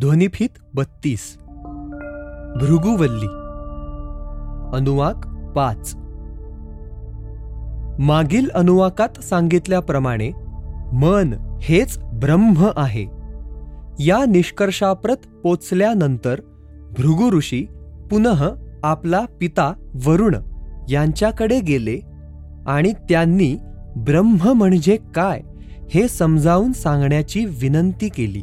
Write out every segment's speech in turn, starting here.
ध्वनिफीत बत्तीस. भृगुवल्ली. अनुवाक पाच. मागील अनुवाकात सांगितल्याप्रमाणे मन हेच ब्रह्म आहे. या निष्कर्षाप्रत पोचल्यानंतर भृगु ऋषी पुनः आपला पिता वरुण यांच्याकडे गेले आणि त्यांनी ब्रह्म म्हणजे काय हे समजावून सांगण्याची विनंती केली.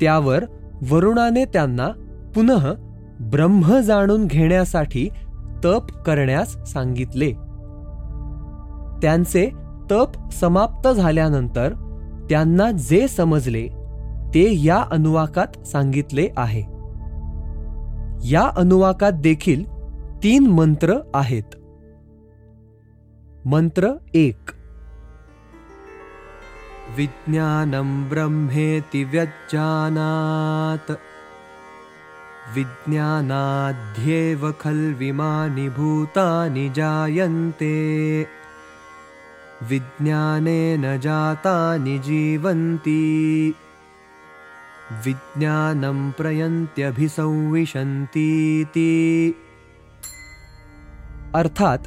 त्यावर वरुणाने त्यांना पुनः ब्रह्म जाणून घेण्यासाठी तप करण्यास सांगितले. त्यांचे तप समाप्त झाल्यानंतर त्यांना जे समजले ते या अनुवाकात सांगितले आहे. या अनुवाकात देखील तीन मंत्र आहेत. मंत्र एक. विज्ञानं ब्रह्मेति व्यज्जानात्। विज्ञानाध्येव खल्विमानि भूतानि जायन्ते। विज्ञानेन जातानि जीवन्ति। विज्ञानं प्रयन्त्यभिसंविशन्तीति। अर्थात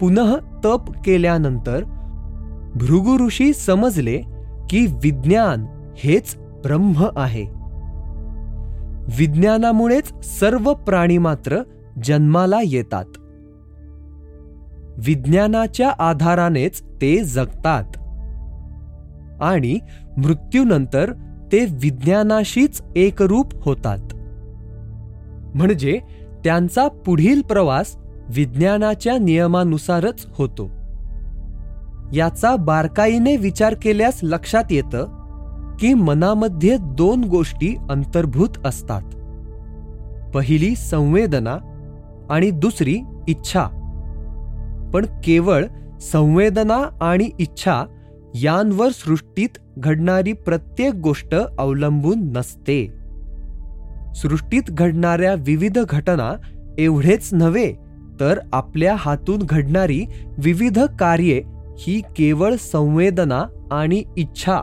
पुनः तप केल्यानंतर भृगु ऋषी समजले की विज्ञान हेच ब्रह्म आहे. विज्ञानामुळेच सर्व प्राणी मात्र जन्माला येतात. विज्ञानाच्या आधारानेच ते जगतात. आणि मृत्यूनंतर ते विज्ञानाशीच एकरूप होतात. म्हणजे त्यांचा पुढील प्रवास विज्ञानाच्या नियमानुसारच होतो. याचा बारकाईने विचार केल्यास लक्षात येतं की मनामध्ये दोन गोष्टी अंतर्भूत असतात. पहिली संवेदना आणि दुसरी इच्छा. पण केवळ संवेदना आणि इच्छा यांवर सृष्टीत घडणारी प्रत्येक गोष्ट अवलंबून नसते. सृष्टीत घडणाऱ्या विविध घटना एवढेच नव्हे तर आपल्या हातून घडणारी विविध कार्ये ही केवळ संवेदना आणि इच्छा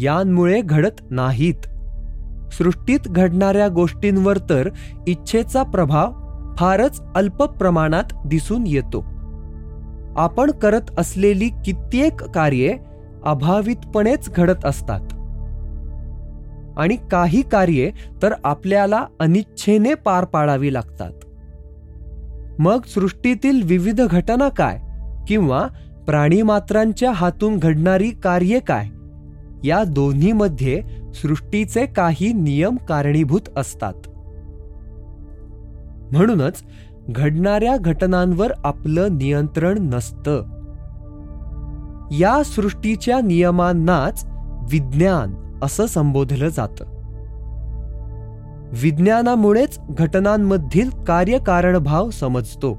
यांमुळे घडत नाहीत. सृष्टीत घडणाऱ्या गोष्टींवर तर इच्छेचा प्रभाव फारच अल्प प्रमाणात दिसून येतो. आपण करत असलेली कित्येक कार्ये अभावितपणेच घडत असतात. आणि काही कार्ये तर आपल्याला अनिच्छेने पार पाडावी लागतात. मग सृष्टीतील विविध घटना काय किंवा प्राणीमात्रांच्या हातून घडणारी कार्ये काय? या दोन्हीमध्ये सृष्टीचे काही नियम कारणीभूत असतात. म्हणूनच घडणाऱ्या घटनांवर आपलं नियंत्रण नसतं. या सृष्टीच्या नियमांनाच विज्ञान असं संबोधलं जातं. विज्ञानामुळेच घटनांमधील कार्यकारणभाव समजतो.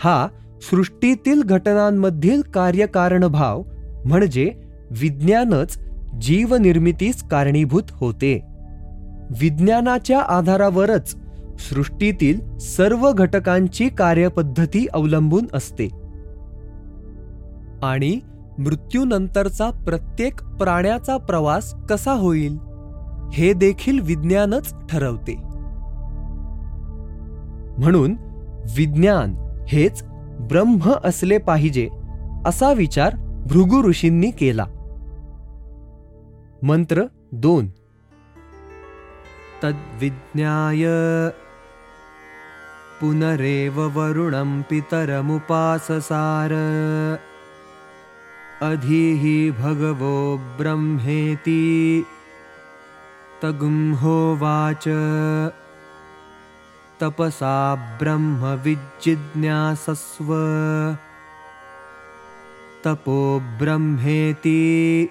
हा सृष्टीतील घटनांमधील कार्यकारणभाव म्हणजे विज्ञानच जीवनिर्मितीस कारणीभूत होते. विज्ञानाच्या आधारावरच सृष्टीतील सर्व घटकांची कार्यपद्धती अवलंबून असते. आणि मृत्यूनंतरचा प्रत्येक प्राण्याचा प्रवास कसा होईल हे देखील विज्ञानच ठरवते. म्हणून विज्ञान हेच ब्रह्म असले पाहिजे असा विचार भृगु ऋषींनी केला. मंत्र दोन. तद्विज्ञाय. पुनरेव वरुणं पितरमुपाससार. अधीहि भगवो ब्रह्मेति. तगुंहोवाच तपसा ब्रह्म विजिज्ञासस्व तपो ब्रह्मेती।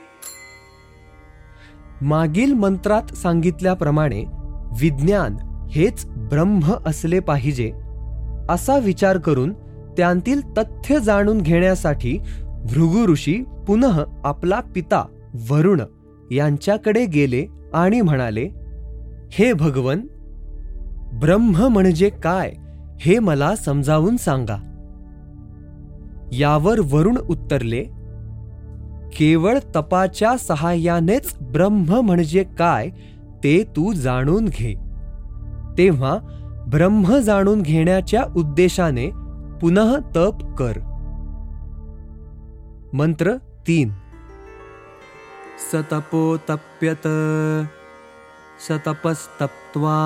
मागील मंत्रात सांगितल्याप्रमाणे विज्ञान हेच ब्रह्म असले पाहिजे असा विचार करून त्यांतील तथ्य जाणून घेण्यासाठी भृगु ऋषी पुनः आपला पिता वरुण यांच्याकडे गेले आणि म्हणाले हे भगवन ब्रह्म म्हणजे काय हे मला समजावून सांगा. यावर वरुण उत्तरले केवळ तपाच्या सहाय्यानेच ब्रह्म म्हणजे काय ते तू जाणून घे. तेव्हा ब्रह्म जाणून घेण्याच्या उद्देशाने पुनः तप कर. मंत्र तीन. सतपोतप्यत सतपस्तप्त्वा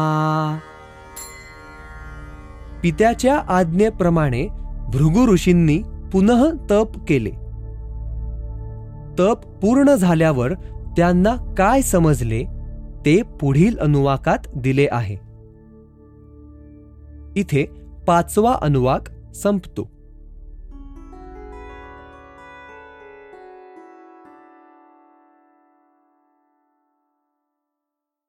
पित्याच्या आज्ञेप्रमाणे भृगु ऋषींनी पुनः तप केले. तप पूर्ण झाल्यावर त्यांना काय समजले ते पुढील अनुवाकात दिले आहे. इथे पाचवा अनुवाक संपतो.